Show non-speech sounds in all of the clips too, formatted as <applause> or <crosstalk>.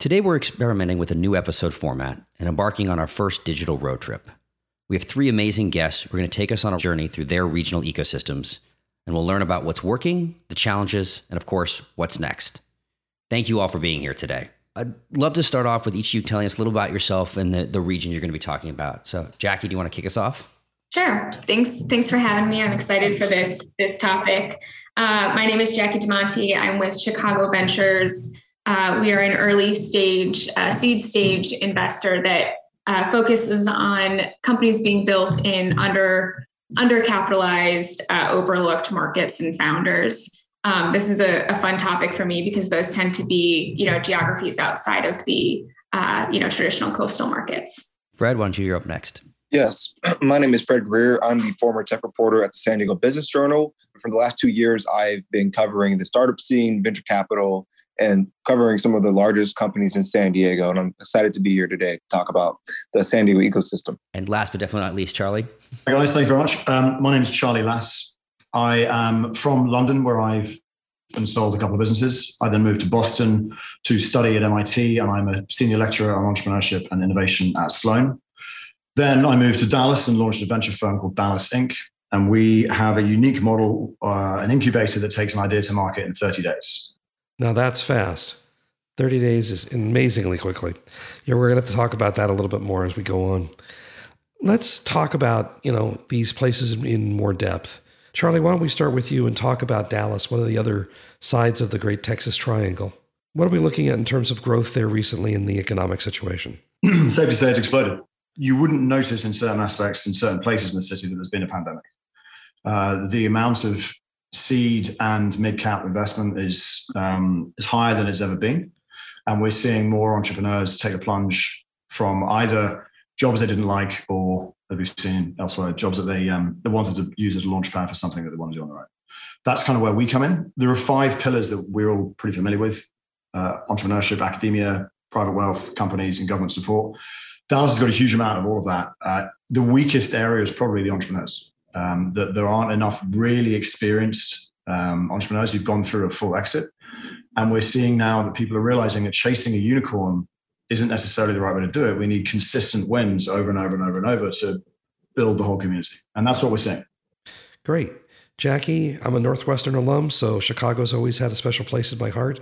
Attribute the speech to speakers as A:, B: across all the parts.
A: Today, we're experimenting with a new episode format and embarking on our first digital road trip. We have three amazing guests who are going to take us on a journey through their regional ecosystems, and we'll learn about what's working, the challenges, and of course, what's next. Thank you all for being here today. I'd love to start off with each of you telling us a little about yourself and the, the region you're going to be talking about. So, Jackie, do you want to kick us off?
B: Sure. Thanks. Thanks for having me. I'm excited for this this topic. Uh, my name is Jackie DeMonte. I'm with Chicago Ventures. Uh, we are an early stage, uh, seed stage investor that uh, focuses on companies being built in under undercapitalized, uh, overlooked markets and founders. Um, this is a, a, fun topic for me because those tend to be, you know, geographies outside of the, uh, you know, traditional coastal markets.
A: Fred, why don't you? You're up next.
C: Yes, <clears throat> my name is Fred Greer. I'm the former tech reporter at the San Diego Business Journal. For the last two years, I've been covering the startup scene, venture capital, and covering some of the largest companies in San Diego. And I'm excited to be here today to talk about the San Diego ecosystem.
A: And last but definitely not least, Charlie.
D: Hi guys, thank you very much. Um, my name is Charlie Lass. I am from London, where I've and sold a couple of businesses. I then moved to Boston to study at MIT, and I'm a senior lecturer on entrepreneurship and innovation at Sloan. Then I moved to Dallas and launched a venture firm called Dallas Inc. And we have a unique model, uh, an incubator that takes an idea to market in 30 days.
E: Now that's fast. 30 days is amazingly quickly. Yeah, we're going to, to talk about that a little bit more as we go on. Let's talk about, you know, these places in more depth. Charlie, why don't we start with you and talk about Dallas, one of the other sides of the great Texas Triangle? What are we looking at in terms of growth there recently in the economic situation? <clears throat>
D: Safe to say it's exploded. You wouldn't notice in certain aspects in certain places in the city that there's been a pandemic. Uh, the amount of seed and mid cap investment is um, is higher than it's ever been, and we're seeing more entrepreneurs take a plunge from either jobs they didn't like or that we've seen elsewhere, jobs that they um, they wanted to use as a launch pad for something that they want to do on their own. That's kind of where we come in. There are five pillars that we're all pretty familiar with: uh, entrepreneurship, academia, private wealth, companies, and government support. Dallas has got a huge amount of all of that. Uh, the weakest area is probably the entrepreneurs um, that there aren't enough really experienced um, entrepreneurs who've gone through a full exit. And we're seeing now that people are realizing that chasing a unicorn isn't necessarily the right way to do it. We need consistent wins over and over and over and over to build the whole community. And that's what we're seeing.
E: Great. Jackie, I'm a Northwestern alum, so Chicago's always had a special place in my heart.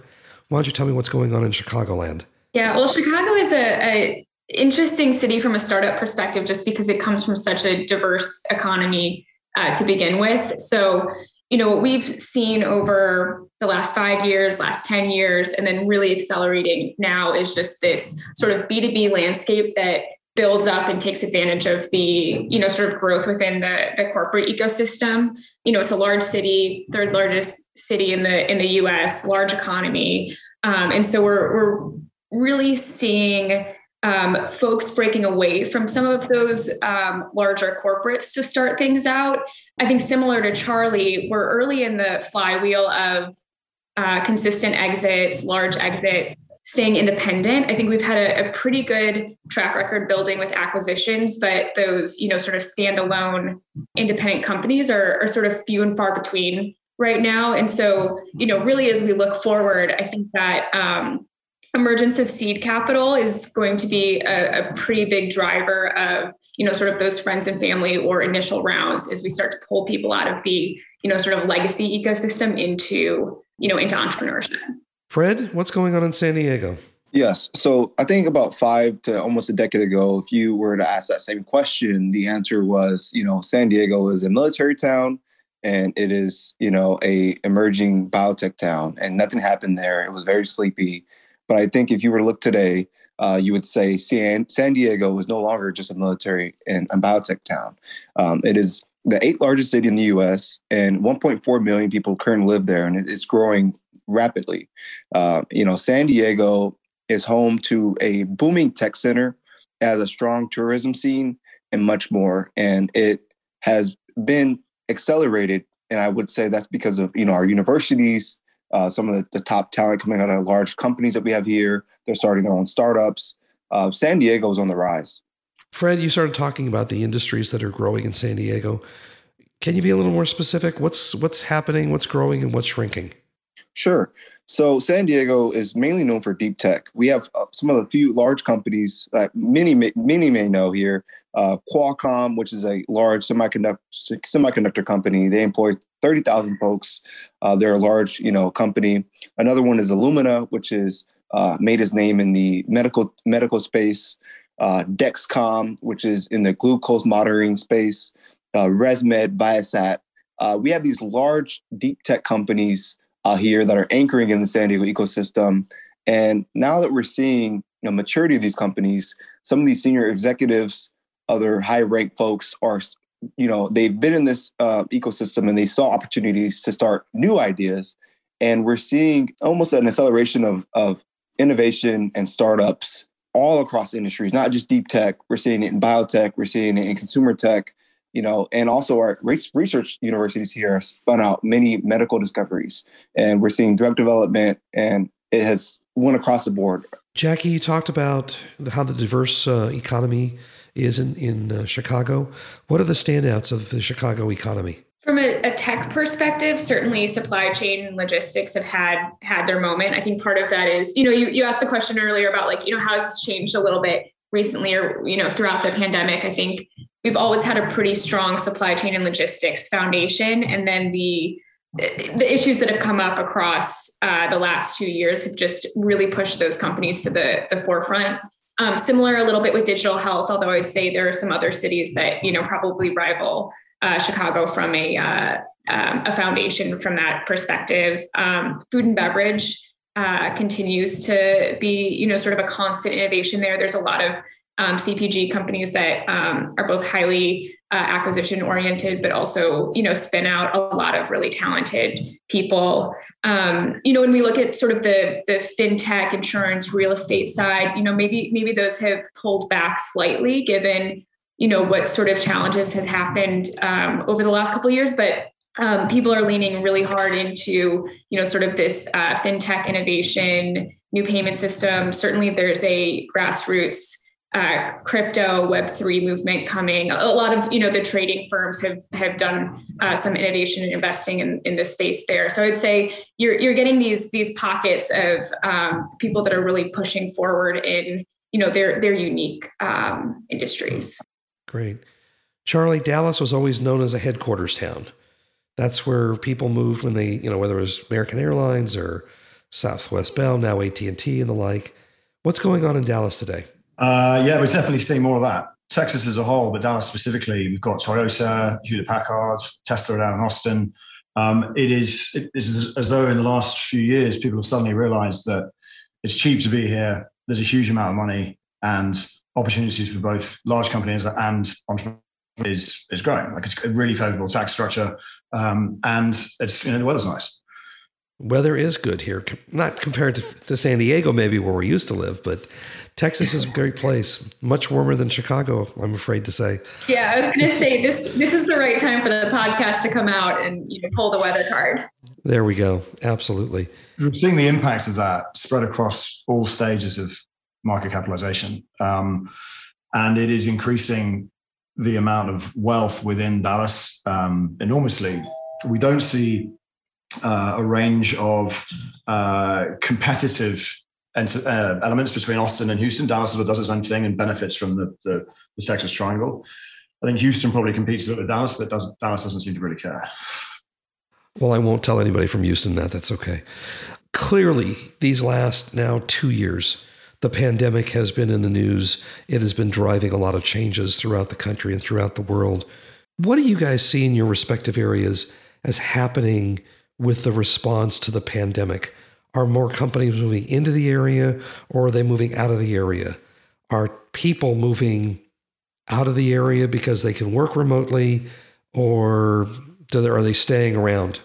E: Why don't you tell me what's going on in Chicagoland?
B: Yeah, well, Chicago is a, a interesting city from a startup perspective just because it comes from such a diverse economy uh, to begin with. So you know what we've seen over the last five years last 10 years and then really accelerating now is just this sort of b2b landscape that builds up and takes advantage of the you know sort of growth within the, the corporate ecosystem. You know it's a large city third largest city in the in the us large economy. Um, and so we're we're really seeing um, folks breaking away from some of those um, larger corporates to start things out. I think similar to Charlie, we're early in the flywheel of uh, consistent exits, large exits, staying independent. I think we've had a, a, pretty good track record building with acquisitions, but those, you know, sort of standalone independent companies are, are sort of few and far between right now. And so, you know, really as we look forward, I think that um, emergence of seed capital is going to be a, a, pretty big driver of you know sort of those friends and family or initial rounds as we start to pull people out of the you know sort of legacy ecosystem into you know into entrepreneurship.
E: Fred what's going on in san diego?
C: Yes. So i think about five to almost a decade ago if you were to ask that same question the answer was you know san diego is a military town and it is you know a emerging biotech town and nothing happened there. It was very sleepy but I think if you were to look today, uh, you would say San, San Diego is no longer just a military and, biotech town. Um, it is the eighth largest city in the U.S. and 1.4 million people currently live there, and it's growing rapidly. Uh, you know, San Diego is home to a booming tech center, has a strong tourism scene, and much more. And it has been accelerated. And I would say that's because of you know our universities, uh, some of the, the, top talent coming out of large companies that we have here. They're starting their own startups. Uh, San Diego is on the rise.
E: Fred, you started talking about the industries that are growing in San Diego. Can you be a little more specific? What's what's happening? What's growing and what's shrinking?
C: Sure. So San Diego is mainly known for deep tech. We have uh, some of the few large companies that many many may know here. Uh, Qualcomm, which is a large semiconductor semiconductor company, they employ thirty thousand folks. Uh, they're a large, you know, company. Another one is Illumina, which is uh, made its name in the medical medical space. Uh, Dexcom, which is in the glucose monitoring space. Uh, ResMed, Viasat. we have these large deep tech companies uh, here that are anchoring in the San Diego ecosystem. And now that we're seeing the maturity of these companies, some of these senior executives, other high ranked folks are, you know, they've been in this uh, ecosystem and they saw opportunities to start new ideas. And we're seeing almost an acceleration of, of innovation and startups all across industries, not just deep tech. We're seeing it in biotech, we're seeing it in consumer tech, you know, and also our research universities here have spun out many medical discoveries, and we're seeing drug development, and it has went across the board.
E: Jackie, you talked about how the diverse uh, economy is in in uh, Chicago. What are the standouts of the Chicago economy?
B: From a, a, tech perspective, certainly supply chain and logistics have had had their moment. I think part of that is, you know, you, you asked the question earlier about like, you know, how has this changed a little bit recently or, you know, throughout the pandemic. I think we've always had a pretty strong supply chain and logistics foundation. And then the the issues that have come up across uh, the last two years have just really pushed those companies to the, the forefront. Um, similar a little bit with digital health, although I'd say there are some other cities that you know probably rival uh, Chicago from a uh, um, a foundation from that perspective. Um, food and beverage uh, continues to be you know sort of a constant innovation there. There's a lot of um, CPG companies that um, are both highly uh, acquisition oriented, but also you know spin out a lot of really talented people. Um, you know, when we look at sort of the the fintech, insurance, real estate side, you know, maybe maybe those have pulled back slightly given you know what sort of challenges have happened um, over the last couple of years, but um, people are leaning really hard into you know sort of this uh, fintech innovation new payment system certainly there's a grassroots uh, crypto web 3 movement coming. A lot of you know the trading firms have have done uh, some innovation and investing in, in this space there. So i'd say you're you're getting these these pockets of um, people that are really pushing forward in you know their their unique um, industries.
E: Great. Charlie dallas was always known as a headquarters town. That's where people moved when they you know whether it was american airlines or southwest bell now at&t and the like. What's going on in dallas today
D: uh, yeah, we're definitely seeing more of that. Texas as a whole, but Dallas specifically, we've got Toyota, Hewlett Packard, Tesla down in Austin. Um, it is it is as though in the last few years, people have suddenly realized that it's cheap to be here. There's a huge amount of money and opportunities for both large companies and entrepreneurs is is growing. Like it's a really favorable tax structure, um, and it's you know the weather's nice.
E: Weather is good here, not compared to, to San Diego, maybe where we used to live, but Texas is a great place. Much warmer than Chicago, I'm afraid to say.
B: Yeah, I was going to say this. This is the right time for the podcast to come out and you know pull the weather card.
E: There we go. Absolutely.
D: We're seeing the impacts of that spread across all stages of market capitalization, um, and it is increasing the amount of wealth within Dallas um, enormously. We don't see uh, a range of uh, competitive uh, elements between Austin and Houston. Dallas sort of does its own thing and benefits from the, the, the Texas Triangle. I think Houston probably competes a bit with Dallas, but does, Dallas doesn't seem to really care.
E: Well, I won't tell anybody from Houston that. That's okay. Clearly, these last now two years, the pandemic has been in the news. It has been driving a lot of changes throughout the country and throughout the world. What do you guys see in your respective areas as happening with the response to the pandemic? Are more companies moving into the area or are they moving out of the area? Are people moving out of the area because they can work remotely or they, are they staying around?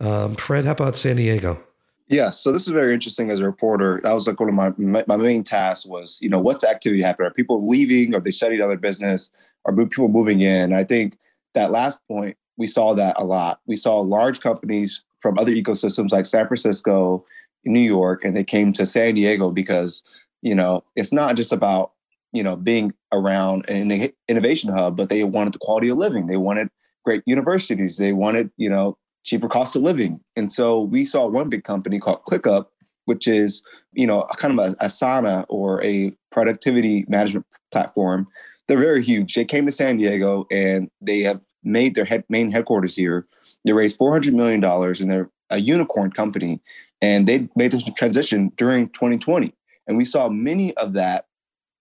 E: Um, Fred, how about San Diego?
C: Yeah, So this is very interesting as a reporter. That was like one of my my main tasks was, you know, what's activity happening? Are people leaving? Are they shutting down their business? Are people moving in? I think that last point, we saw that a lot. We saw large companies from other ecosystems like San Francisco, New York, and they came to San Diego because, you know, it's not just about, you know, being around an innovation hub, but they wanted the quality of living. They wanted great universities. They wanted, you know, cheaper cost of living. And so we saw one big company called ClickUp, which is, you know, kind of a Asana or a productivity management platform. They're very huge. They came to San Diego and they have made their head, main headquarters here. They raised $400 million and they're a unicorn company. And they made this transition during 2020. And we saw many of that,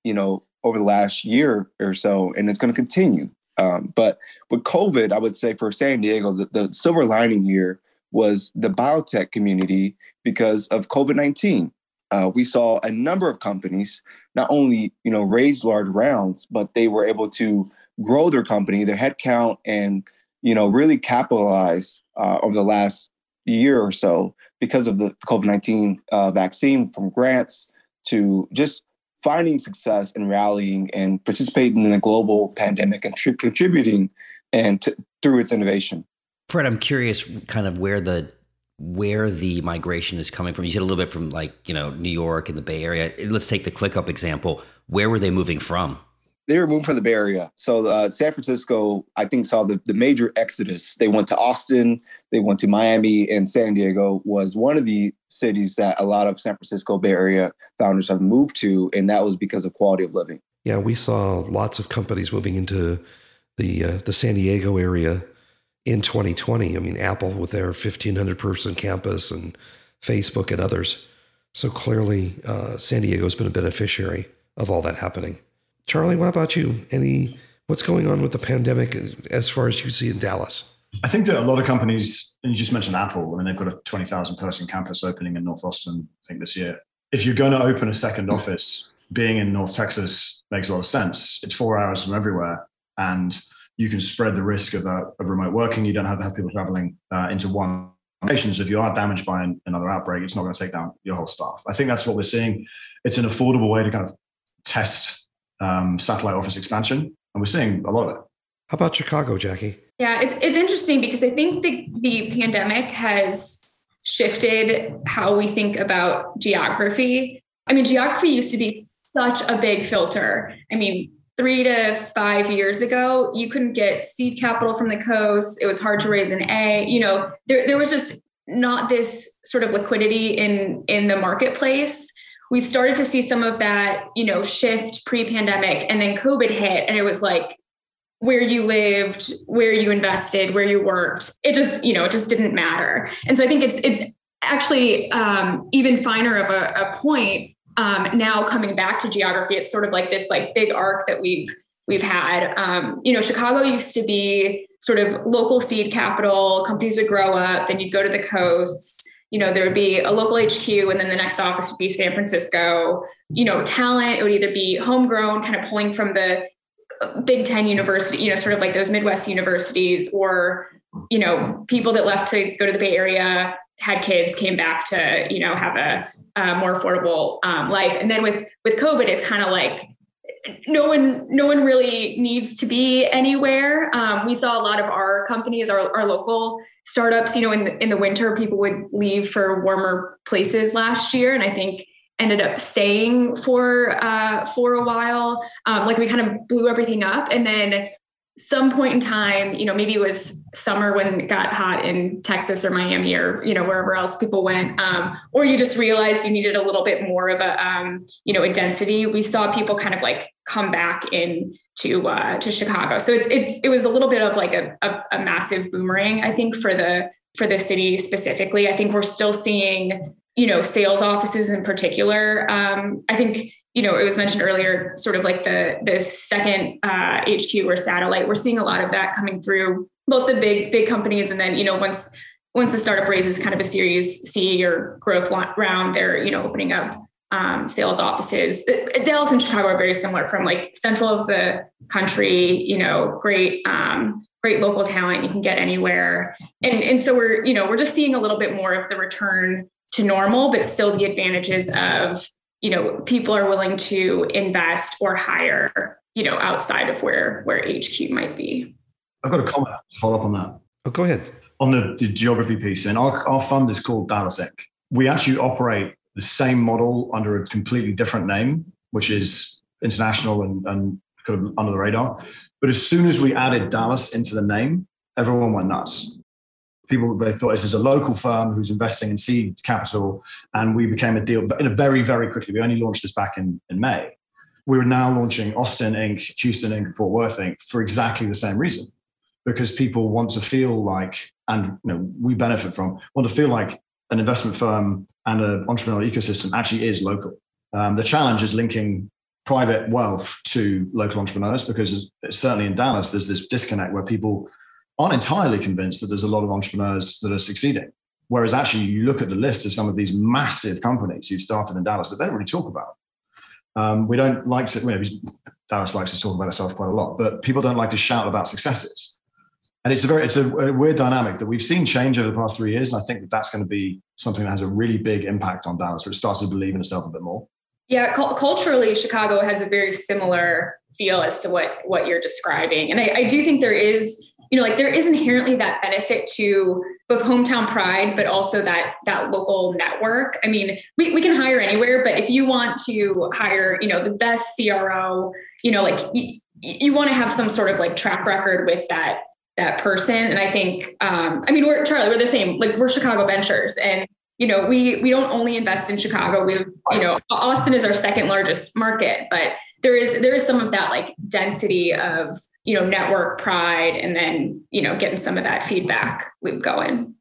C: you know, over the last year or so, and it's going to continue. Um, but with COVID, I would say for San Diego, the, the silver lining here was the biotech community because of COVID 19. Uh, we saw a number of companies not only you know raise large rounds, but they were able to grow their company, their headcount, and you know really capitalize uh, over the last year or so because of the COVID nineteen uh, vaccine, from grants to just finding success and rallying and participating in a global pandemic and tri- contributing and t- through its innovation.
A: Fred, I'm curious, kind of where the where the migration is coming from. You said a little bit from like you know New York and the Bay Area. Let's take the ClickUp example. Where were they moving from?
C: They were moving from the Bay Area. So uh, San Francisco, I think, saw the, the major exodus. They went to Austin, they went to Miami, and San Diego was one of the cities that a lot of San Francisco Bay Area founders have moved to, and that was because of quality of living.
E: Yeah, we saw lots of companies moving into the uh, the San Diego area in 2020. I mean, Apple with their 1,500 person campus, and Facebook and others. So clearly, uh, San Diego's been a beneficiary of all that happening. Charlie, what about you? Any what's going on with the pandemic as far as you see in Dallas?
D: I think that a lot of companies, and you just mentioned Apple, I mean, they've got a 20,000 person campus opening in North Austin, I think, this year. If you're going to open a second office, being in North Texas makes a lot of sense. It's four hours from everywhere, and you can spread the risk of, of remote working. You don't have to have people traveling uh, into one location. So if you are damaged by an, another outbreak, it's not going to take down your whole staff. I think that's what we're seeing. It's an affordable way to kind of test um, satellite office expansion, and we're seeing a lot of it.
E: How about Chicago, Jackie?
B: Yeah, it's, it's interesting because I think the, the pandemic has shifted how we think about geography. I mean, geography used to be such a big filter. I mean, three to five years ago, you couldn't get seed capital from the coast. It was hard to raise an A. You know, there, there was just not this sort of liquidity in in the marketplace we started to see some of that, you know, shift pre-pandemic and then COVID hit and it was like where you lived, where you invested, where you worked. It just, you know, it just didn't matter. And so I think it's it's actually um, even finer of a, a point um, now coming back to geography. It's sort of like this like big arc that we've we've had. Um, you know, Chicago used to be sort of local seed capital. Companies would grow up, then you'd go to the coasts you know, there would be a local HQ and then the next office would be San Francisco. You know, talent, it would either be homegrown, kind of pulling from the uh, Big Ten university, you know, sort of like those Midwest universities, or, you know, people that left to go to the Bay Area, had kids, came back to, you know, have a, a more affordable um, life. And then with with COVID, it's kind of like no one no one really needs to be anywhere. Um, we saw a lot of our companies our, our local startups you know in the, in the winter people would leave for warmer places last year and i think ended up staying for uh, for a while. Um, like we kind of blew everything up and then some point in time, you know, maybe it was summer when it got hot in Texas or Miami or, you know, wherever else people went. Um, or you just realized you needed a little bit more of a, um, you know, a density. We saw people kind of like come back in to, uh, to Chicago. So it's, it's, it was a little bit of like a, a, a massive boomerang, I think for the, for the city specifically. I think we're still seeing, you know, sales offices in particular. Um, I think you know, it was mentioned earlier, sort of like the the second uh, HQ or satellite. We're seeing a lot of that coming through both the big big companies, and then you know once once the startup raises kind of a Series C or growth round, they're you know opening up um, sales offices. Uh, Dallas and Chicago are very similar from like central of the country. You know, great um, great local talent you can get anywhere, and and so we're you know we're just seeing a little bit more of the return to normal, but still the advantages of, you know, people are willing to invest or hire, you know, outside of where where HQ might be.
D: I've got a comment to follow up on that.
E: Oh, go ahead.
D: On the, the geography piece, and our, our fund is called Dallas Inc. We actually operate the same model under a completely different name, which is international and, and kind of under the radar. But as soon as we added Dallas into the name, everyone went nuts. People they thought this is a local firm who's investing in seed capital, and we became a deal in a very very quickly. We only launched this back in in May. We are now launching Austin Inc., Houston Inc., Fort Worth Inc. for exactly the same reason, because people want to feel like, and you know, we benefit from want to feel like an investment firm and an entrepreneurial ecosystem actually is local. Um, the challenge is linking private wealth to local entrepreneurs because certainly in Dallas, there's this disconnect where people aren't entirely convinced that there's a lot of entrepreneurs that are succeeding. Whereas actually, you look at the list of some of these massive companies who've started in Dallas that they don't really talk about. Um, we don't like to, you know, Dallas likes to talk about itself quite a lot, but people don't like to shout about successes. And it's a very, it's a, a weird dynamic that we've seen change over the past three years. And I think that that's going to be something that has a really big impact on Dallas, where it starts to believe in itself a bit more.
B: Yeah, culturally, Chicago has a very similar feel as to what what you're describing, and I, I do think there is you know like there is inherently that benefit to both hometown pride but also that that local network. I mean we, we can hire anywhere but if you want to hire you know the best cro you know like you, you want to have some sort of like track record with that that person. And i think um i mean we're charlie we're the same. Like we're chicago ventures. And you know, we we don't only invest in Chicago. We you know, Austin is our second largest market, but there is there is some of that like density of you know network pride, and then you know getting some of that feedback loop going.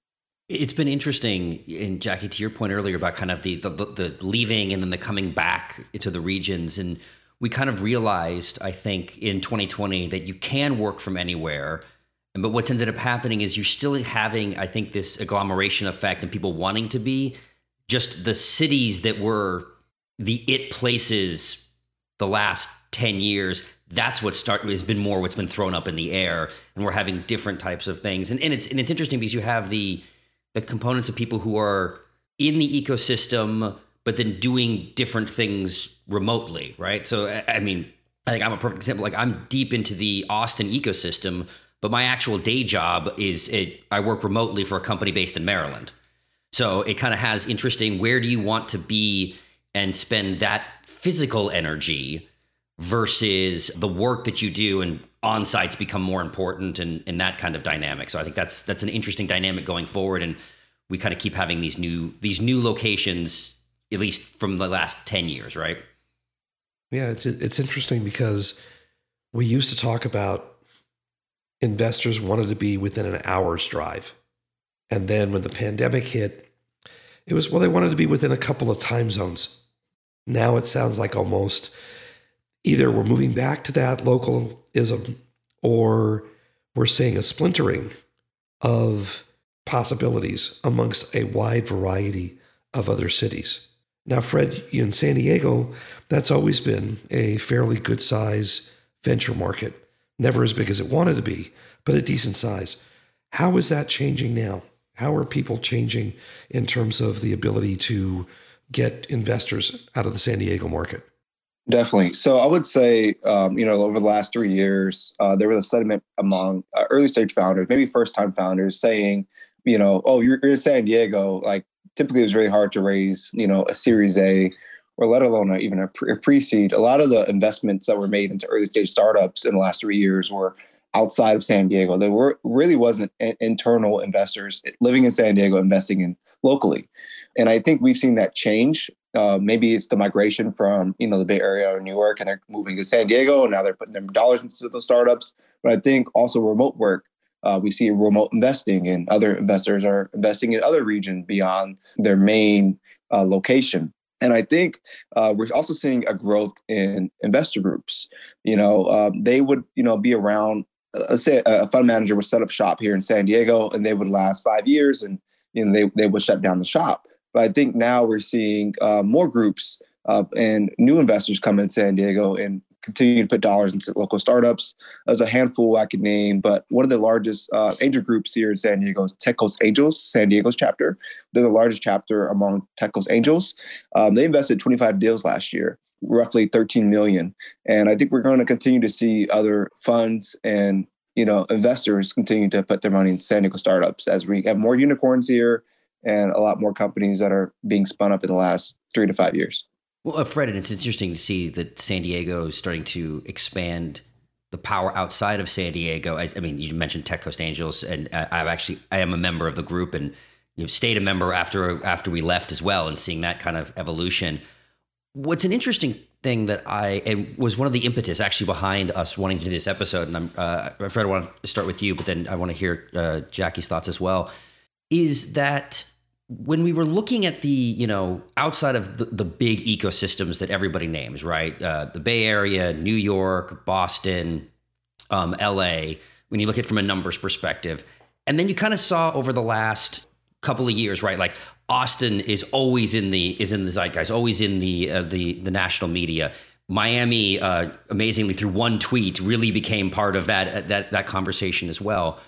A: It's been interesting, and Jackie, to your point earlier about kind of the, the the leaving and then the coming back into the regions, and we kind of realized, I think, in 2020 that you can work from anywhere but what's ended up happening is you're still having, I think, this agglomeration effect and people wanting to be just the cities that were the it places the last 10 years that's what start has been more what's been thrown up in the air and we're having different types of things. And, and it's and it's interesting because you have the the components of people who are in the ecosystem but then doing different things remotely right? So i mean i think i'm a perfect example. Like i'm deep into the austin ecosystem but my actual day job is it, I work remotely for a company based in Maryland. So it kind of has interesting where do you want to be and spend that physical energy versus the work that you do and on sites become more important and, and that kind of dynamic. So I think that's that's an interesting dynamic going forward. And we kind of keep having these new these new locations, at least from the last 10 years, right?
E: Yeah, it's it's interesting because we used to talk about investors wanted to be within an hour's drive. And then when the pandemic hit, it was, well, they wanted to be within a couple of time zones. Now it sounds like almost either we're moving back to that localism or we're seeing a splintering of possibilities amongst a wide variety of other cities. Now, Fred, in San Diego, that's always been a fairly good size venture market never as big as it wanted to be, but a decent size. How is that changing now? How are people changing in terms of the ability to get investors out of the San Diego market?
C: Definitely. So I would say, um, you know, over the last three years, uh, there was a sentiment among uh, early stage founders, maybe first time founders, saying, you know, oh, you're, you're in San Diego. Like typically, it was really hard to raise, you know, a Series A or let alone a, even a, pre seed. A lot of the investments that were made into early stage startups in the last three years were outside of San Diego. There were really wasn't internal investors living in San Diego investing in locally, and I think we've seen that change. Uh, maybe it's the migration from you know the Bay Area or New York, and they're moving to San Diego, and now they're putting their dollars into the startups. But I think also remote work. Uh, we see remote investing, and other investors are investing in other regions beyond their main uh, location. And I think uh, we're also seeing a growth in investor groups. You know, um, they would, you know, be around. Uh, let's say a fund manager would set up shop here in San Diego, and they would last five years, and you know they they would shut down the shop. But I think now we're seeing uh, more groups uh, and new investors come in San Diego and continue to put dollars into local startups. There's a handful I could name, but one of the largest uh, angel groups here in San Diego is Tech Angels, San Diego's chapter. They're the largest chapter among Tech Angels. Um, they invested 25 deals last year, roughly 13 million, and I think we're going to continue to see other funds and you know investors continue to put their money in San Diego startups as we have more unicorns here and a lot more companies that are being spun up in the last three to five years.
A: Well, uh, Fred, and it's interesting to see that San Diego is starting to expand the power outside of San Diego. I, I mean, you mentioned Tech Coast Angels, and I, I've actually I am a member of the group, and you've stayed a member after after we left as well, and seeing that kind of evolution. What's an interesting thing that I and was one of the impetus actually behind us wanting to do this episode, and I'm uh, Fred, I want to start with you, but then I want to hear uh, Jackie's thoughts as well. Is that when we were looking at the you know outside of the, the big ecosystems that everybody names right? Uh, the bay area new york boston um, la when you look at from a numbers perspective. And then you kind of saw over the last couple of years right like austin is always in the is in the zeitgeist always in the uh, the the national media. Miami uh, amazingly through one tweet really became part of that that that conversation as well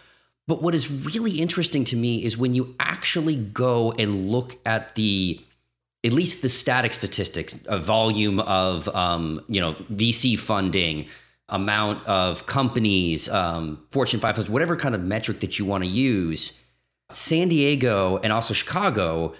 A: but what is really interesting to me is when you actually go and look at the at least the static statistics, a volume of um, you know VC funding, amount of companies, um, Fortune 500, whatever kind of metric that you want to use, San Diego and also Chicago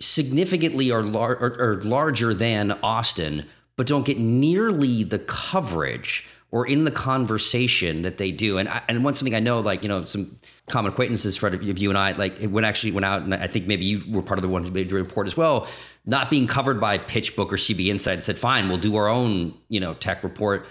A: significantly are, lar- are, are larger than Austin, but don't get nearly the coverage or in the conversation that they do. And I, and one something I know, like you know, some common acquaintances, Fred, of you and I, like went actually went out, and I think maybe you were part of the one who made the report as well. Not being covered by PitchBook or CB Insight, said, "Fine, we'll do our own, you know, tech report."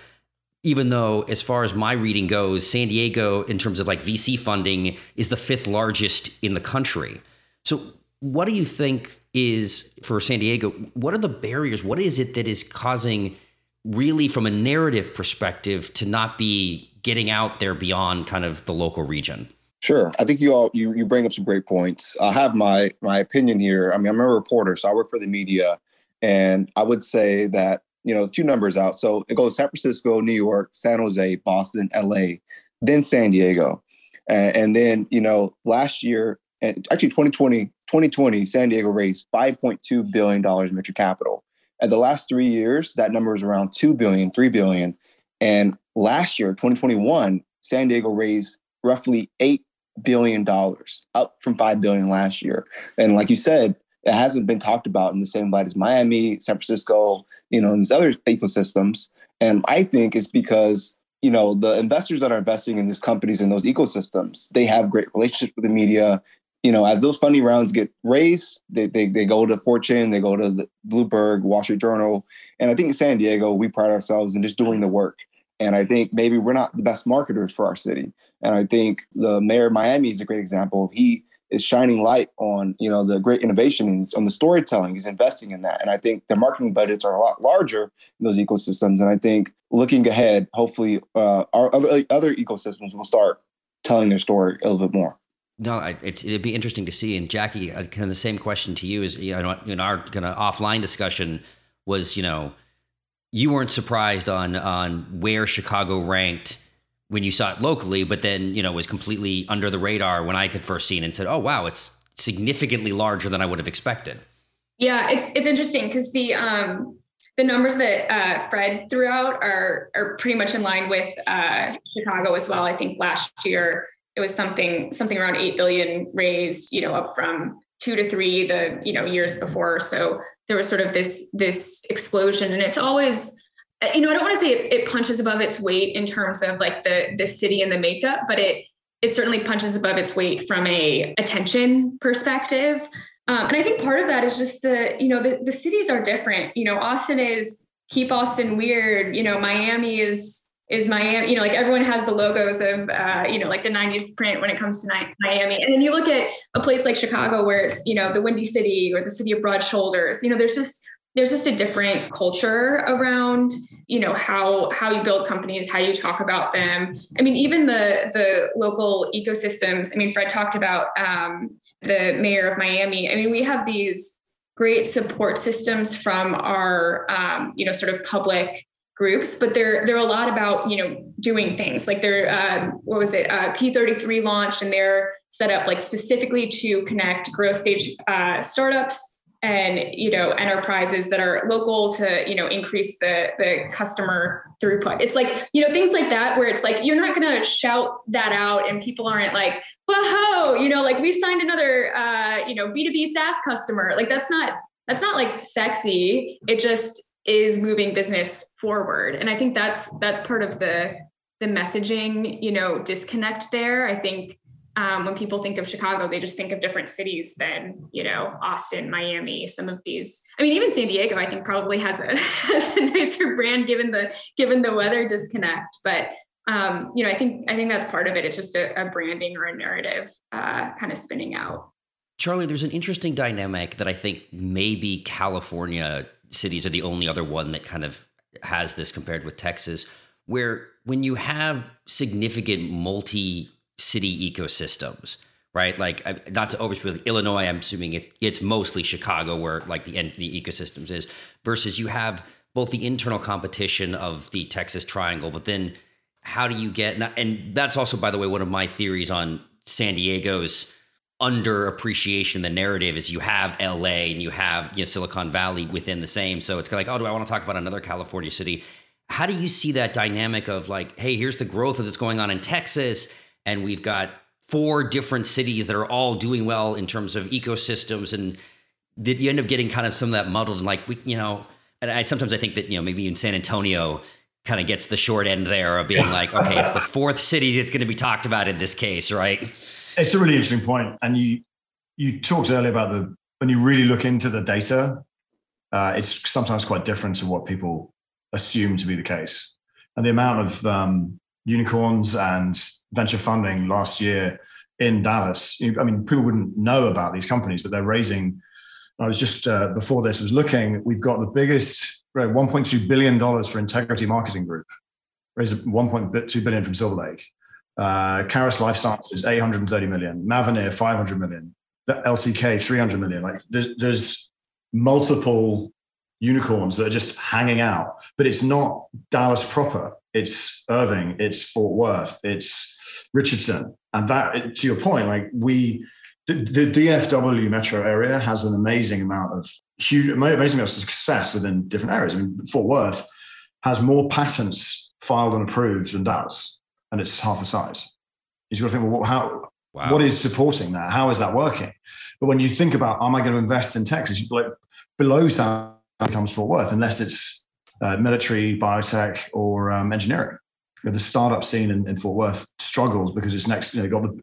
A: Even though, as far as my reading goes, San Diego, in terms of like VC funding, is the fifth largest in the country. So, what do you think is for San Diego? What are the barriers? What is it that is causing? Really from a narrative perspective to not be getting out there beyond kind of the local region?
C: Sure. I think you all you you bring up some great points. I have my my opinion here. I mean, I'm a reporter, so I work for the media, and I would say that you know a few numbers out. So it goes San Francisco, New York, San Jose, Boston, LA, then San Diego, and, and then you know last year, and actually 2020, 2020, San Diego raised 5.2 billion dollars in venture capital. At the last three years, that number is around 2 billion, 3 billion. And last year, 2021, San Diego raised roughly $8 billion, up from 5 billion last year. And like you said, it hasn't been talked about in the same light as Miami, San Francisco, you know, and these other ecosystems. And I think it's because, you know, the investors that are investing in these companies in those ecosystems, they have great relationships with the media you know, as those funding rounds get raised, they, they, they go to Fortune, they go to the Bloomberg, Wall Street Journal. And I think in San Diego, we pride ourselves in just doing the work. And I think maybe we're not the best marketers for our city. And I think the mayor of Miami is a great example. He is shining light on, you know, the great innovation on the storytelling. He's investing in that. And I think the marketing budgets are a lot larger in those ecosystems. And I think looking ahead, hopefully uh, our other, other ecosystems will start telling their story a little bit more.
A: No, it's, it'd be interesting to see. And Jackie, uh, kind of the same question to you is, you know, in our kind of offline discussion was, you know, you weren't surprised on on where Chicago ranked when you saw it locally, but then you know was completely under the radar when I could first see it and said, "Oh wow, it's significantly larger than I would have expected."
B: Yeah, it's it's interesting because the um, the numbers that uh, Fred threw out are are pretty much in line with uh, Chicago as well. I think last year it was something something around 8 billion raised you know up from two to three the you know years before. So there was sort of this this explosion. And it's always you know i don't want to say it, it punches above its weight in terms of like the the city and the makeup but it it certainly punches above its weight from a attention perspective. Um, and i think part of that is just the you know the, the cities are different. You know austin is keep austin weird. You know miami is is Miami, you know, like everyone has the logos of, uh, you know, like the 90s print when it comes to Miami. And then you look at a place like Chicago where it's, you know, the Windy City or the city of broad shoulders, you know, there's just, there's just a different culture around, you know, how, how you build companies, how you talk about them. I mean, even the, the local ecosystems, I mean, Fred talked about um, the mayor of Miami. I mean, we have these great support systems from our, um, you know, sort of public groups, but they're they're a lot about you know doing things. Like they're um, what was it? Uh, P33 launched and they're set up like specifically to connect growth stage uh, startups and you know enterprises that are local to you know increase the the customer throughput. It's like you know things like that where it's like you're not going to shout that out and people aren't like whoa you know like we signed another uh you know b2b saas customer. Like that's not that's not like sexy. It just is moving business forward and i think that's that's part of the the messaging you know disconnect there i think um, when people think of Chicago, they just think of different cities than you know Austin, Miami. Some of these, I mean, even San Diego, I think probably has a <laughs> has a nicer brand given the given the weather disconnect. But um, you know, I think I think that's part of it. It's just a, a branding or a narrative uh, kind of spinning out.
A: Charlie, there's an interesting dynamic that I think maybe California cities are the only other one that kind of has this compared with Texas, where when you have significant multi city ecosystems, right? Like, not to overspeed, Illinois, I'm assuming it, it's mostly Chicago where like the the ecosystems is, versus you have both the internal competition of the Texas Triangle, but then how do you get and that's also by the way one of my theories on San Diego's under appreciation the narrative is you have LA and you have you know, Silicon Valley within the same. So it's kind of like oh do I want to talk about another California city? How do you see that dynamic of like hey here's the growth of that's going on in Texas and we've got four different cities that are all doing well in terms of ecosystems and that you end up getting kind of some of that muddled and like we you know and I sometimes I think that you know maybe in San Antonio kind of gets the short end there of being like okay it's the fourth city that's going to be talked about in this case right
D: it's a really interesting point and you you talked earlier about the when you really look into the data uh, it's sometimes quite different to what people assume to be the case and the amount of um, unicorns and venture funding last year in Dallas. I mean, people wouldn't know about these companies, but they're raising. I was just uh, before this was looking. We've got the biggest, right, 1.2 billion dollars for Integrity Marketing Group, raised 1.2 billion from Silver Lake. Uh, Caris Life Sciences 830 million, Mavenir 500 million, the LTK 300 million. Like there's, there's multiple unicorns that are just hanging out, but it's not Dallas proper. It's Irving, it's Fort Worth, it's Richardson. And that, to your point, like we, the, the DFW metro area has an amazing amount of huge, amazing amount of success within different areas. I mean, Fort Worth has more patents filed and approved than Dallas, and it's half the size. You've got to think, well, how, wow. what is supporting that? How is that working? But when you think about, am I going to invest in Texas? Like below San comes Fort Worth, unless it's uh, military, biotech, or um, engineering. You know, the startup scene in, in, Fort Worth struggles because it's next, you know, got the,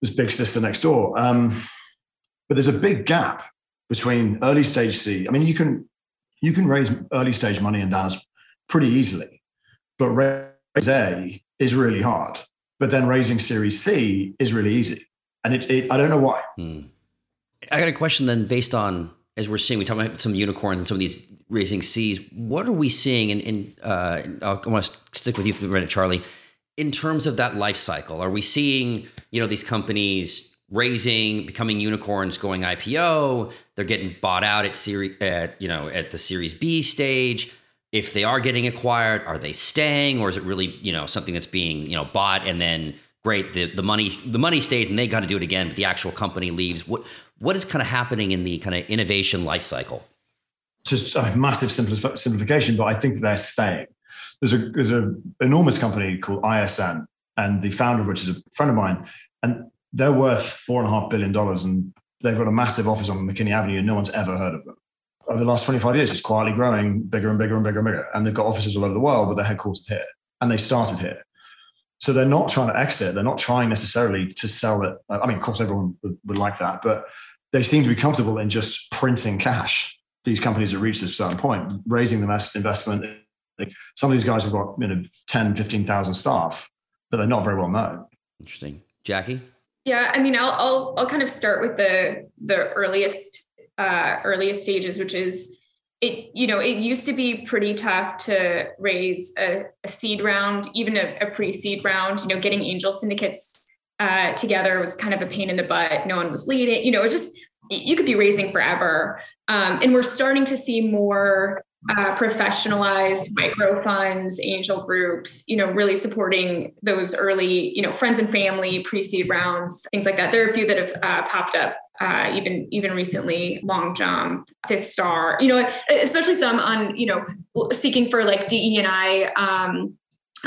D: this big sister next door. Um, but there's a big gap between early stage C. I mean, you can you can raise early stage money in Dallas pretty easily, but raise A is really hard. But then raising Series C is really easy, and it, it I don't know why. Hmm.
A: I got a question then, based on as we're seeing, we talk about some unicorns and some of these raising C's. What are we seeing? And in, in, uh, I want to stick with you for a minute, Charlie. In terms of that life cycle, are we seeing you know these companies raising, becoming unicorns, going IPO? They're getting bought out at series at you know at the Series B stage. If they are getting acquired, are they staying, or is it really you know something that's being you know bought and then great the the money the money stays and they got to do it again, but the actual company leaves? What what is kind of happening in the kind of innovation life cycle?
D: Just a massive simplification, but I think they're staying. There's a there's an enormous company called ISN, and the founder of which is a friend of mine, and they're worth four and a half billion dollars, and they've got a massive office on McKinney Avenue, and no one's ever heard of them. Over the last 25 years, it's quietly growing bigger and bigger and bigger and bigger, and they've got offices all over the world, but they're headquartered here, and they started here. So they're not trying to exit. They're not trying necessarily to sell it. I mean, of course, everyone would, would like that, but they seem to be comfortable in just printing cash. These companies have reached a certain point, raising the mass investment. Some of these guys have got you know 10, 15,000 staff, but they're not very well known.
A: Interesting. Jackie?
B: Yeah, I mean, I'll, I'll, I'll kind of start with the, the earliest, uh, earliest stages, which is it you know it used to be pretty tough to raise a, a seed round even a, a, pre-seed round you know getting angel syndicates uh, together was kind of a pain in the butt. No one was leading you know it was just you could be raising forever. Um, and we're starting to see more uh, professionalized micro funds, angel groups, you know, really supporting those early, you know, friends and family pre-seed rounds, things like that. There are a few that have uh, popped up uh, even even recently, long jump, fifth star, you know, especially some on, you know, seeking for like DE and I um,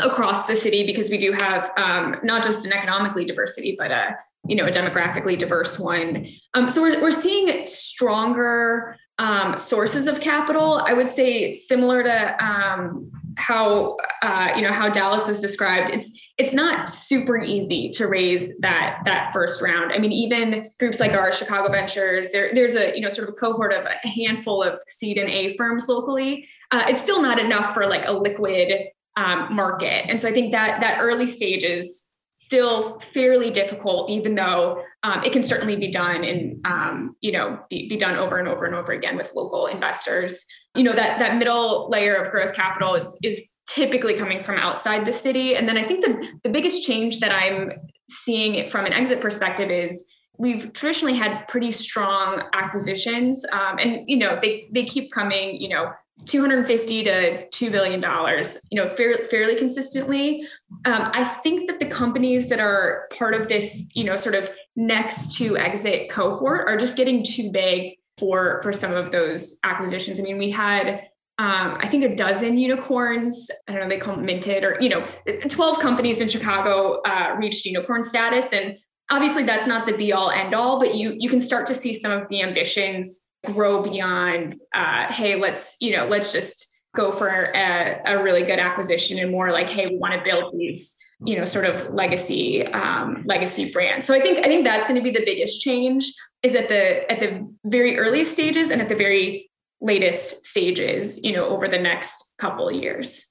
B: across the city because we do have um, not just an economically diversity, but a you know a demographically diverse one. Um, so we're we're seeing stronger um, sources of capital. I would say similar to um, how uh, you know how Dallas was described. It's it's not super easy to raise that that first round. I mean, even groups like our Chicago Ventures, there there's a you know sort of a cohort of a handful of seed and A firms locally. Uh, it's still not enough for like a liquid um, market. And so I think that that early stage is still fairly difficult, even though um, it can certainly be done and um, you know be, be done over and over and over again with local investors. You know that that middle layer of growth capital is is typically coming from outside the city. And then I think the the biggest change that I'm seeing from an exit perspective is we've traditionally had pretty strong acquisitions um, and you know they they keep coming you know 250 to 2 billion dollars you know fair, fairly consistently um, i think that the companies that are part of this you know sort of next to exit cohort are just getting too big for for some of those acquisitions i mean we had um, I think a dozen unicorns. I don't know, they call them minted or, you know, 12 companies in Chicago uh, reached unicorn status. And obviously that's not the be all end all, but you, you can start to see some of the ambitions grow beyond uh, hey let's you know let's just go for a, a, really good acquisition and more like hey we want to build these you know sort of legacy um, legacy brands. So i think i think that's going to be the biggest change is at the at the very earliest stages and at the very latest stages you know over the next couple of years.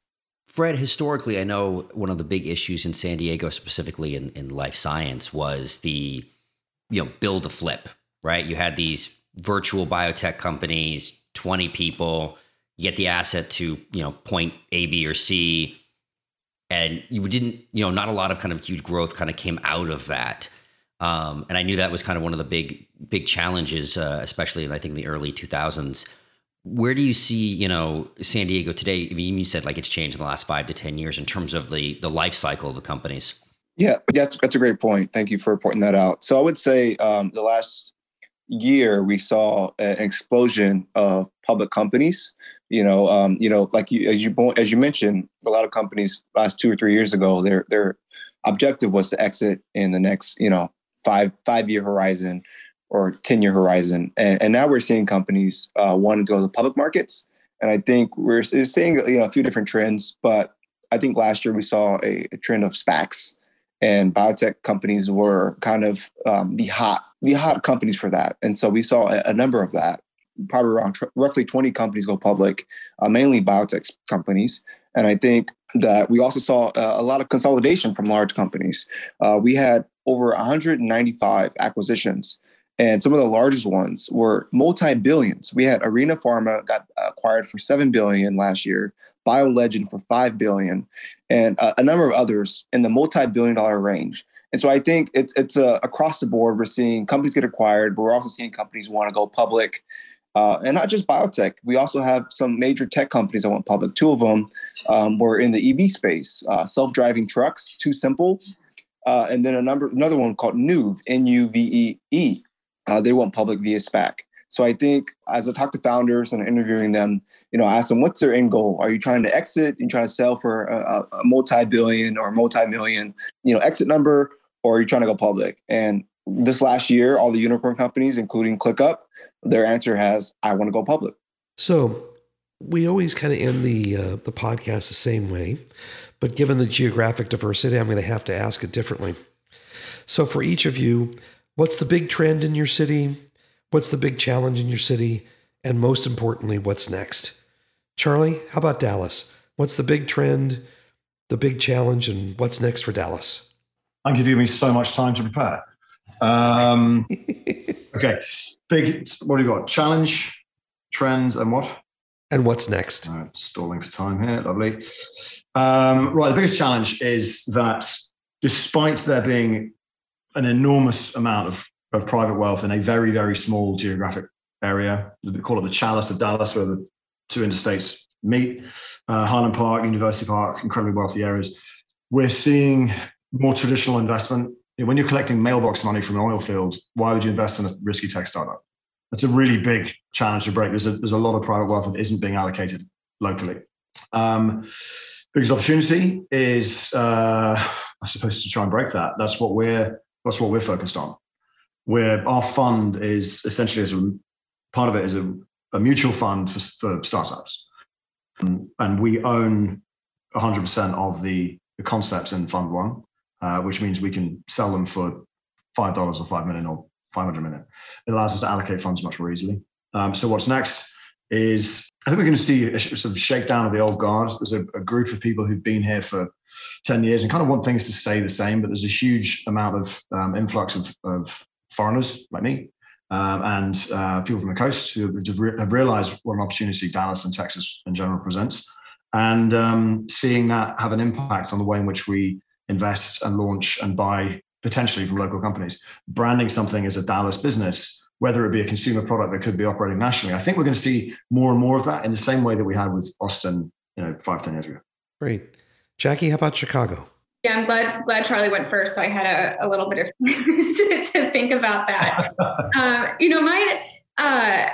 A: Fred historically i know one of the big issues in san diego specifically in, in life science was the you know build a flip right? You had these virtual biotech companies, 20 people, you get the asset to, you know, point A, B, or C. And you didn't, you know, not a lot of kind of huge growth kind of came out of that. Um, and I knew that was kind of one of the big, big challenges, uh, especially in, I think, the early 2000s. Where do you see, you know, San Diego today? I mean, you said like it's changed in the last five to 10 years in terms of the, the life cycle of the companies.
C: Yeah, that's, that's a great point. Thank you for pointing that out. So I would say um, the last year we saw an explosion of public companies. You know um, you know like you as you as you mentioned a lot of companies last two or three years ago their their objective was to exit in the next you know five five year horizon or 10 year horizon. And, and now we're seeing companies uh, wanting to go to the public markets. And i think we're seeing you know a few different trends but i think last year we saw a, a trend of spacs and biotech companies were kind of um, the hot the hot companies for that. And so we saw a, a number of that, probably around tr- roughly 20 companies go public, uh, mainly biotech companies. And I think that we also saw uh, a lot of consolidation from large companies. Uh, we had over 195 acquisitions, and some of the largest ones were multi billions. We had Arena Pharma got acquired for seven billion last year. BioLegend for five billion, and uh, a number of others in the multi-billion dollar range. And so I think it's it's uh, across the board. We're seeing companies get acquired, but we're also seeing companies want to go public, uh, and not just biotech. We also have some major tech companies that went public. Two of them um, were in the EV space, uh, self-driving trucks, TuSimple, uh, and then a number another one called Nuvve, N U V E E. Uh, they want public via SPAC. So I think as I talk to founders and interviewing them, you know, I ask them what's their end goal. Are you trying to exit? You trying to sell for a, a multi-billion or multi-million, you know, exit number, or are you trying to go public? And this last year, all the unicorn companies, including ClickUp, their answer has, I want to go public.
E: So we always kind of end the uh, the podcast the same way, but given the geographic diversity, I'm going to have to ask it differently. So for each of you, what's the big trend in your city? What's the big challenge in your city? And most importantly, what's next? Charlie, how about Dallas? What's the big trend, the big challenge, and what's next for Dallas?
D: I'm giving me so much time to prepare. Um, <laughs> okay, big. What do you got? Challenge, trends, and what?
E: And what's next?
D: Uh, stalling for time here. Lovely. Um, right. The biggest challenge is that despite there being an enormous amount of of private wealth in a very, very small geographic area. We call it the chalice of Dallas, where the two interstates meet, uh, Highland Park, University Park, incredibly wealthy areas. We're seeing more traditional investment. When you're collecting mailbox money from an oil field, why would you invest in a risky tech startup? That's a really big challenge to break. There's a, there's a lot of private wealth that isn't being allocated locally. Um, biggest opportunity is, uh, I suppose, to try and break that. That's what we're that's what we're focused on. Where our fund is essentially as a part of it is a, a mutual fund for, for startups, and, and we own 100% of the, the concepts in Fund One, uh, which means we can sell them for five dollars or five million or 500 million. It allows us to allocate funds much more easily. Um, so what's next is I think we're going to see a sort of shakedown of the old guard. There's a, a, group of people who've been here for 10 years and kind of want things to stay the same, but there's a huge amount of um, influx of, of, foreigners like me um, and uh, people from the coast who have realized what an opportunity Dallas and Texas in general presents. And um, seeing that have an impact on the way in which we invest and launch and buy potentially from local companies. Branding something as a Dallas business, whether it be a consumer product that could be operating nationally, I think we're going to see more and more of that in the same way that we had with Austin, you know, five, ten years ago.
E: Great. Jackie, how about Chicago?
B: Yeah, I'm glad glad Charlie went first, so I had a, a little bit of <laughs> to, to think about that. <laughs> um, you know, my uh,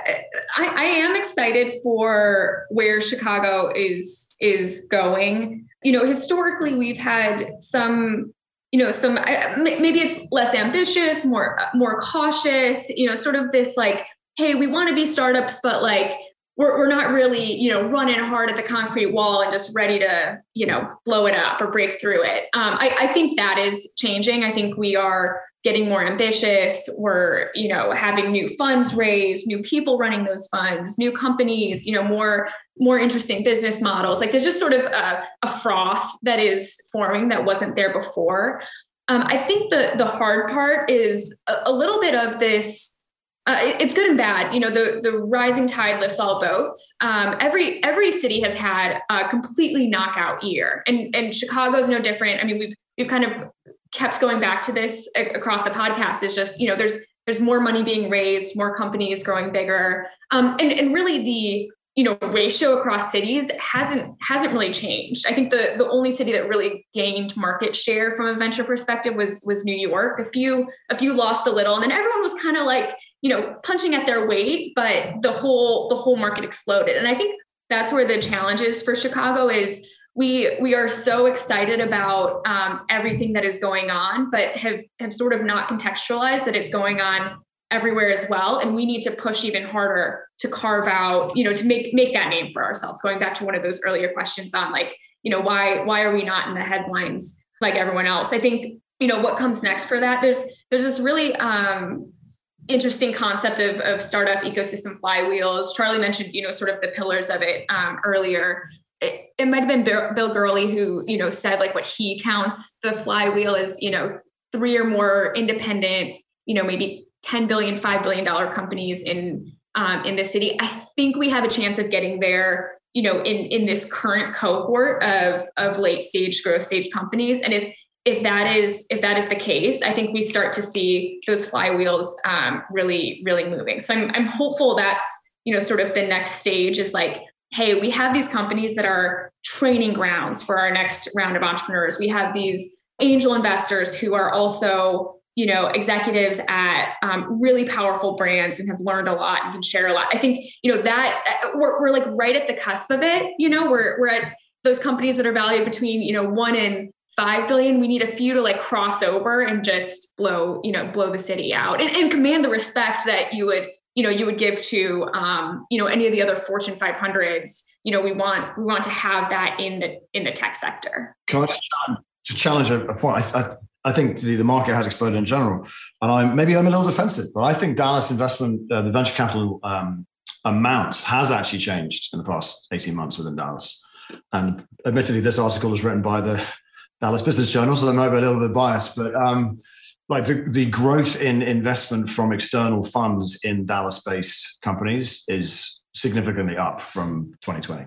B: I, I am excited for where Chicago is is going. You know, historically, we've had some you know some maybe it's less ambitious more more cautious you know sort of this like hey we want to be startups but like we're, we're not really you know running hard at the concrete wall and just ready to you know blow it up or break through it. Um, I, I think that is changing. I think we are getting more ambitious we're you know having new funds raised new people running those funds new companies you know more more interesting business models like there's just sort of a, a froth that is forming that wasn't there before um, i think the the hard part is a, a little bit of this uh, it's good and bad. You know, the the rising tide lifts all boats. Um, every every city has had a completely knockout year, and and Chicago is no different. I mean, we've we've kind of kept going back to this across the podcast is just you know there's there's more money being raised more companies growing bigger. Um, and and really the you know ratio across cities hasn't hasn't really changed. I think the the only city that really gained market share from a venture perspective was was new york. A few a few lost a little and then everyone was kind of like you know punching at their weight but the whole the whole market exploded. And i think that's where the challenge is for chicago is we we are so excited about um, everything that is going on, but have have sort of not contextualized that it's going on everywhere as well. And we need to push even harder to carve out, you know, to make make that name for ourselves. Going back to one of those earlier questions on like, you know, why why are we not in the headlines like everyone else? I think you know what comes next for that. There's there's this really um, interesting concept of, of startup ecosystem flywheels. Charlie mentioned, you know, sort of the pillars of it um, earlier it, it might have been Bill Gurley who, you know, said like what he counts the flywheel is, you know, three or more independent, you know, maybe 10 billion, $5 billion companies in um, in the city. I think we have a chance of getting there, you know, in in this current cohort of of late stage growth stage companies. And if if that is if that is the case, I think we start to see those flywheels um, really really moving. So I'm I'm hopeful that's you know sort of the next stage is like hey, we have these companies that are training grounds for our next round of entrepreneurs. We have these angel investors who are also you know executives at um, really powerful brands and have learned a lot and can share a lot i think you know that uh, we're, we're like right at the cusp of it you know we're, we're at those companies that are valued between you know one and five billion we need a few to like cross over and just blow you know blow the city out and, and command the respect that you would you know you would give to um, you know any of the other fortune 500s you know we want we want to have that in the in the tech sector.
D: Can i just, challenge a, point? I, I, I think the, the market has exploded in general and i'm maybe i'm a little defensive but i think dallas investment uh, the venture capital um, amount has actually changed in the past 18 months within dallas. And admittedly this article is written by the dallas business journal so there might be a little bit biased but um, like the, the growth in investment from external funds in Dallas based companies is significantly up from 2020.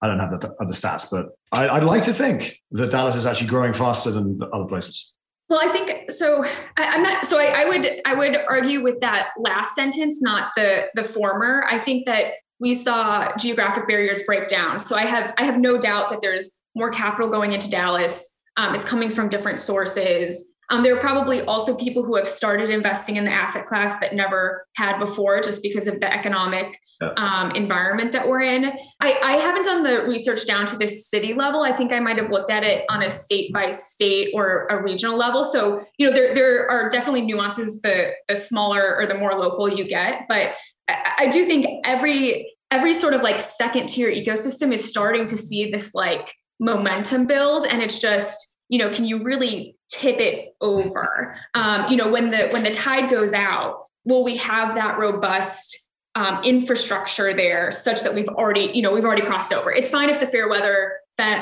D: I don't have the other stats, but I, would like to think that Dallas is actually growing faster than other places.
B: Well, I think so. I, am not. So I, I would I would argue with that last sentence, not the the former. I think that we saw geographic barriers break down. So I have I have no doubt that there's more capital going into Dallas. Um, it's coming from different sources. Um, there are probably also people who have started investing in the asset class that never had before, just because of the economic um, environment that we're in. I, I, haven't done the research down to the city level. I think I might have looked at it on a state by state or a regional level. So you know, there there are definitely nuances the the smaller or the more local you get, but I, I do think every every sort of like second tier ecosystem is starting to see this like momentum build, and it's just you know, can you really tip it over? Um, you know, when the when the tide goes out, will we have that robust um, infrastructure there such that we've already, you know, we've already crossed over? It's fine if the fair weather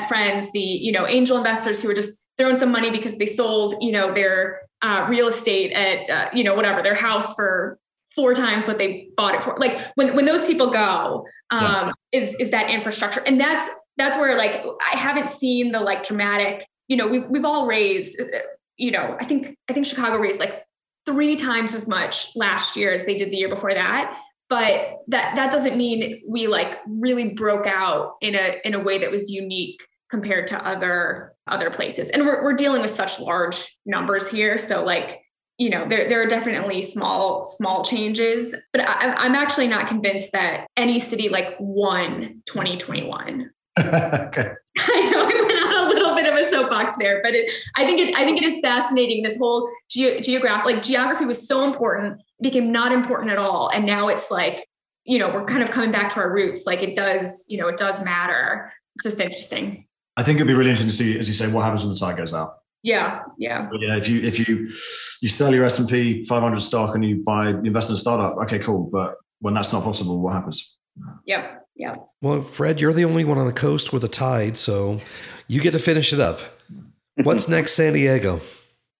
B: friends, the you know angel investors who are just throwing some money because they sold, you know, their uh, real estate at uh, you know whatever their house for four times what they bought it for. Like when when those people go, um, yeah. is is that infrastructure, and that's that's where like I haven't seen the like dramatic you know, we've we've all raised, uh, uh, you know, I think I think Chicago raised like three times as much last year as they did the year before that. But that that doesn't mean we like really broke out in a in a way that was unique compared to other other places. And we're we're dealing with such large numbers here, so like you know there, there are definitely small small changes but I, i'm actually not convinced that any city like won 2021 <laughs> okay <laughs> I know bit of a soapbox there, but it, I think it, I think it is fascinating. This whole ge- geograph, like geography was so important, became not important at all, and now it's like, you know, we're kind of coming back to our roots. Like it does, you know, it does matter. It's just interesting.
D: I think it'd be really interesting to see, as you say, what happens when the tide goes out.
B: Yeah, yeah.
D: But, yeah, if you if you you sell your S and P 500 stock and you buy you invest in a startup, okay, cool. But when that's not possible, what happens?
B: Yep. Yeah.
E: Well, Fred, you're the only one on the coast with a tide, so you get to finish it up. What's <laughs> next, San Diego?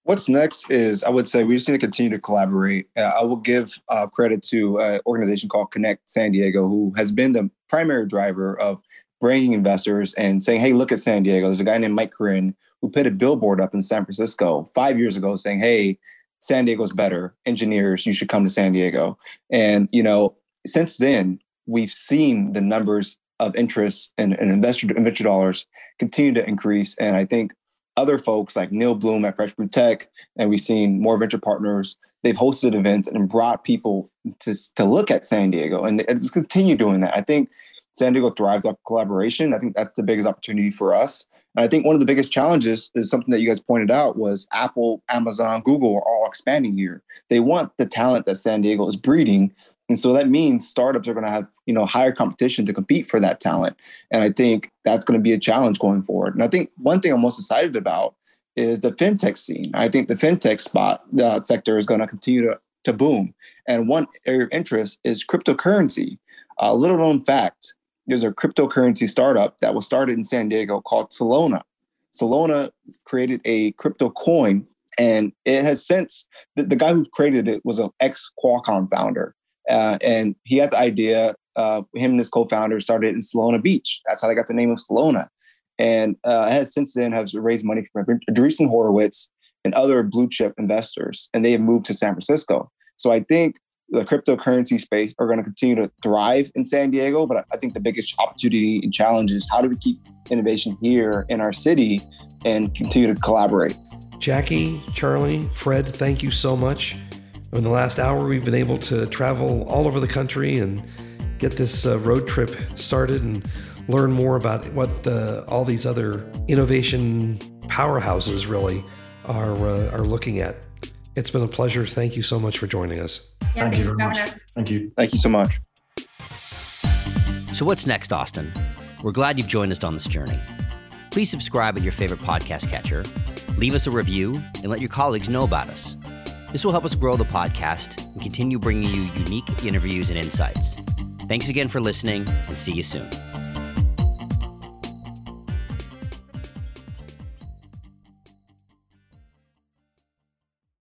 C: What's next is I would say we just need to continue to collaborate. Uh, I will give uh, credit to an organization called Connect San Diego, who has been the primary driver of bringing investors and saying, "Hey, look at San Diego." There's a guy named Mike Corinne who put a billboard up in San Francisco five years ago saying, "Hey, San Diego's better. Engineers, you should come to San Diego." And you know, since then, we've seen the numbers of interest and, and investor venture dollars continue to increase. And I think other folks like Neil Bloom at Fresh Brew Tech, and we've seen more venture partners. They've hosted events and brought people to, to look at San Diego, and just continue doing that. I think San Diego thrives off collaboration. I think that's the biggest opportunity for us. And I think one of the biggest challenges is something that you guys pointed out was Apple, Amazon, Google are all expanding here. They want the talent that San Diego is breeding, and so that means startups are going to have, you know, higher competition to compete for that talent. And I think that's going to be a challenge going forward. And I think one thing I'm most excited about is the fintech scene. I think the fintech spot uh, sector is going to continue to, to boom. And one area of interest is cryptocurrency. A little known fact, there's a cryptocurrency startup that was started in San Diego called Solana. Solana created a crypto coin and it has since the, the guy who created it was an ex Qualcomm founder uh, and he had the idea. Uh, him and his co-founder started in Solana Beach. That's how they got the name of Solana. And uh, has since then has raised money from Andreessen Horowitz and other blue chip investors, and they have moved to San Francisco. So I think the cryptocurrency space are going to continue to thrive in San Diego. But I think the biggest opportunity and challenge is how do we keep innovation here in our city and continue to collaborate.
E: Jackie, Charlie, Fred, thank you so much. In the last hour, we've been able to travel all over the country and get this uh, road trip started and learn more about what uh, all these other innovation powerhouses really are uh, are looking at. It's been a pleasure. Thank you so much for joining us.
B: Yeah,
D: Thank
B: thanks
D: you
B: for having us.
D: Thank you.
C: Thank you so much.
A: So, what's next, Austin? We're glad you've joined us on this journey. Please subscribe at your favorite podcast catcher, leave us a review, and let your colleagues know about us. This will help us grow the podcast and continue bringing you unique interviews and insights. Thanks again for listening, and see you soon.